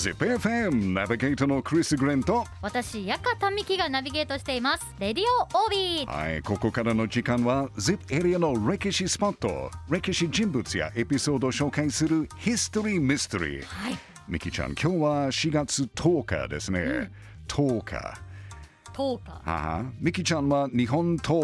ZIPFM ナビゲーターのクリス・グレンと私、ヤカタミキがナビゲートしています。レディオオービー。はい、ここからの時間は ZIP エリアの歴史スポット歴史人物やエピソードを紹介するヒストリー・ミステリーはい。ミキちゃん今日は4月10日ですね、10日。10日。ははミキちゃんは日本刀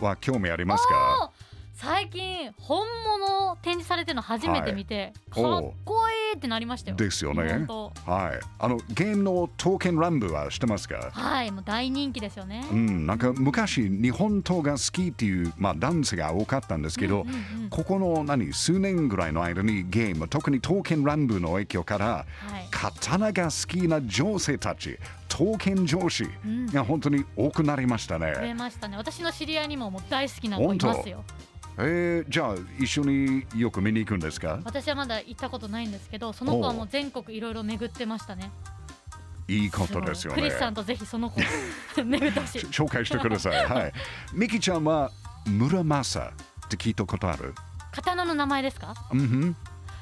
は興味ありますか？最近本物展示されてるの初めて見て、はい。かっこいいってなりましたよ。ですよね本はいあのゲームの刀剣乱舞は知ってますか？当はい、もう大人気ですよね。うん、なんか昔日本刀が好きっていう、まあ、男性が多かったんですけど、うんうんうんここの何数年ぐらいの間にゲーム特に刀剣乱舞の影響からはい。刀が好きな女性たち刀剣上司うんが本当に多くなりました増えね、ましたね。私の知り合いにももう大好きな子いますよ。えーじゃあ一緒によく見に行くんですか？私はまだ行ったことないんですけど、その子はもう全国いろいろ巡ってましたね。いいことですよねクリスさんとぜひその子 巡ってほしい。紹介してくださいはいミキちゃんは村正って聞いたことある？刀の名前ですか？うんふん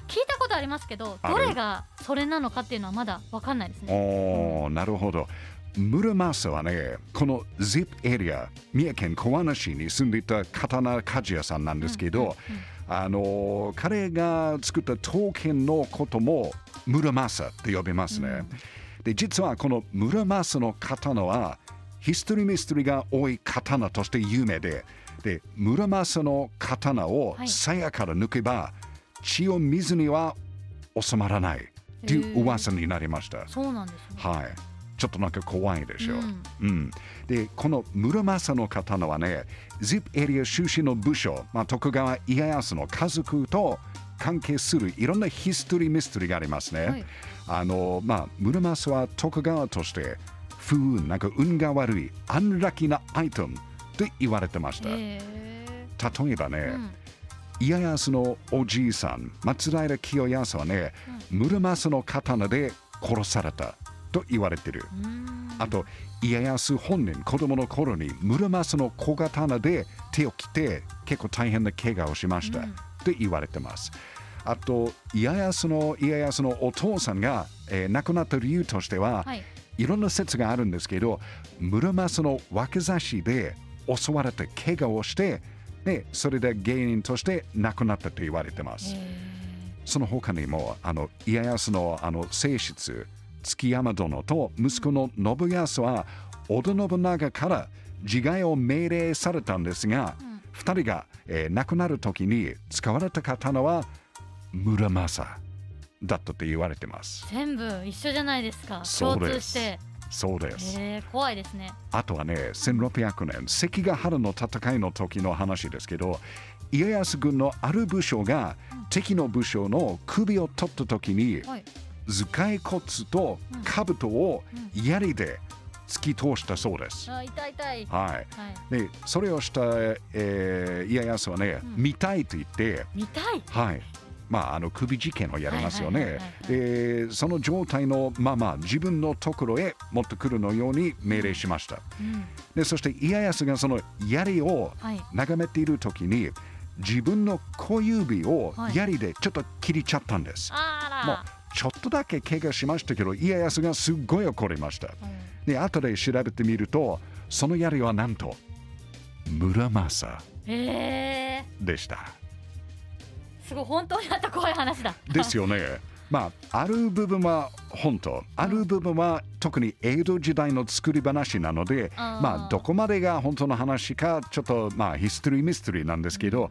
聞いたことありますけど、どれがそれなのかっていうのはまだわかんないですね。おーなるほど。ムルマスはね、この ZIP エリア、三重県小金市に住んでいた刀鍛冶屋さんなんですけど、あの彼が作った刀剣のこともムルマスって呼びますね。で、実はこのムルマスの刀はヒストリーミステリーが多い刀として有名で、で、ムルマスの刀をはい鞘から抜けば、血を水には収まらないっていう噂になりました。そうなんですね。はい。ちょっとなんか怖いでしょ。ううんん。で、この村正の刀はね、ZIP エリア出身の武将、まあ、徳川家康の家族と関係するいろんなヒストリーミステリーがありますね。はいあの、まあ、村正は徳川として不運、なんか運が悪い、アンラッキーなアイテムと言われてました。へ例えばね、え。うん家康のおじいさん松平清康はね、室正の刀で殺されたと言われてる、あと家康本人子供の頃に室正の小刀で手を切って結構大変な怪我をしました、うん。と言われてます。あと家康の家康のお父さんが、えー亡くなった理由としては、はい。いろんな説があるんですけど、室正の若差しで襲われて怪我をして、ね、それで芸人として亡くなったと言われてます。へその他にも、あの家康のあの正室、築山殿と息子の信康は、織田信長から自害を命令されたんですが、うん二人が、えー亡くなる時に使われた刀は村正だったと言われてますー。全部一緒じゃないですか。共そうです通して。そうです。へえ、怖いですね。あとはね、1600年、関ヶ原の戦いの時の話ですけど、家康軍のある武将が敵の武将の首を取った時に、はい。頭蓋骨と兜を槍で突き通したそうです。あ、痛い痛い。はい。はい。で、それをした、えー家康はね、見たいと言って、見たい？はい。まあ、あの首事件をやりますよねはいはいはいは。いで、その状態のまま自分のところへ持ってくるのように命令しました。うん。でそして家康がその槍をはい。眺めている時に自分の小指をはい槍でちょっと切りちゃったんです、もうあら。ちょっとだけ怪我しましたけど家康がすっごい怒りました。うん。で後で調べてみるとその槍はなんと村正。でした。すごい本当にあった怖い話だ。ですよね。まあある部分は本当ある部分は特に江戸時代の作り話なのでまあどこまでが本当の話かちょっとまあヒストリーミステリーなんですけど、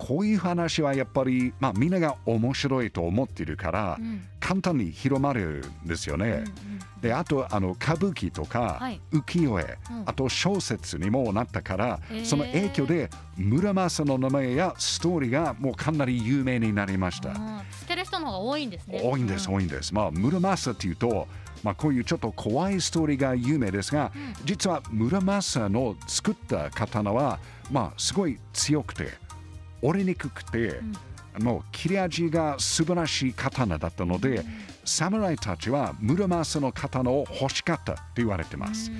こういう話はやっぱりまあみんなが面白いと思っているから、うん簡単に広まるんですよね。うんうんであとあの歌舞伎とか、はい浮世絵、うんあと小説にもなったから、へーその影響で村正の名前やストーリーがもうかなり有名になりました。うん知ってる人の方が多いんですね。多いんです、うん多いんです。まあ、村正っていうと、まあ、こういうちょっと怖いストーリーが有名ですが、実は村正の作った刀は、まあ、すごい強くて、折れにくくて、もう切れ味が素晴らしい刀だったので、侍たちは村正の刀を欲しかったと言われてます。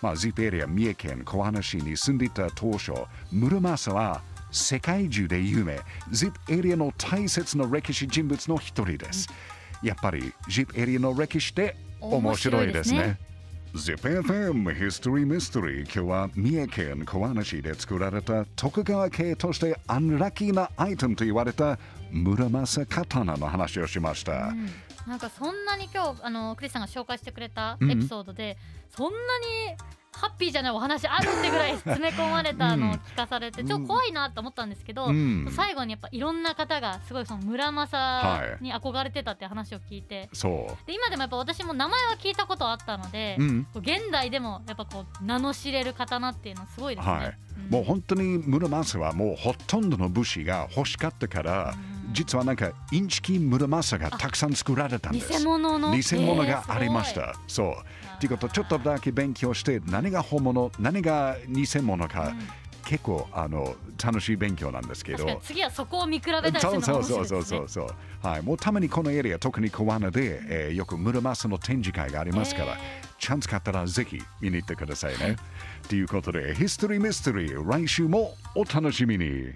まあ、ZIP エリア、三重県小花市に住んでいた当初、村正は世界中で有名、ZIP エリアの大切な歴史人物の一人です。やっぱり ZIP エリアの歴史って面白いですね。ZIPFM History Mystery. 今日は三重県小話で作られた徳川家としてアンラッキーなアイテムと言われた村正刀の話をしました。うん。なんかそんなに今日あのクリスさんが紹介してくれたエピソードで、そんなにハッピーじゃないお話あるってぐらい詰め込まれた のを聞かされて、ちょっと怖いなと思ったんですけど、うん。最後にやっぱいろんな方がすごいその村正に憧れてたって話を聞いて、そで今でもやっぱ私も名前は聞いたことあったので、現代でもやっぱこう名の知れる刀っていうのはすごいですね。はい。ん。もう本当に村正はもうほとんどの武士が欲しかったから、実はなんかインチキ村正がたくさん作られたんです。偽物の。偽物がありましえーた。そう。とい。うことちょっとだけ勉強して何が本物何が偽物か、うん。結構あの楽しい勉強なんですけど。次はそこを見比べたりするそうのがそう面白いうですね。そそうそうそうはい。もうたまにこのエリア特に小穴で、えーよく村正の展示会がありますから、へチャンスがあったらぜひ見に行ってくださいね。とい。うことでヒストリーミステリー来週もお楽しみに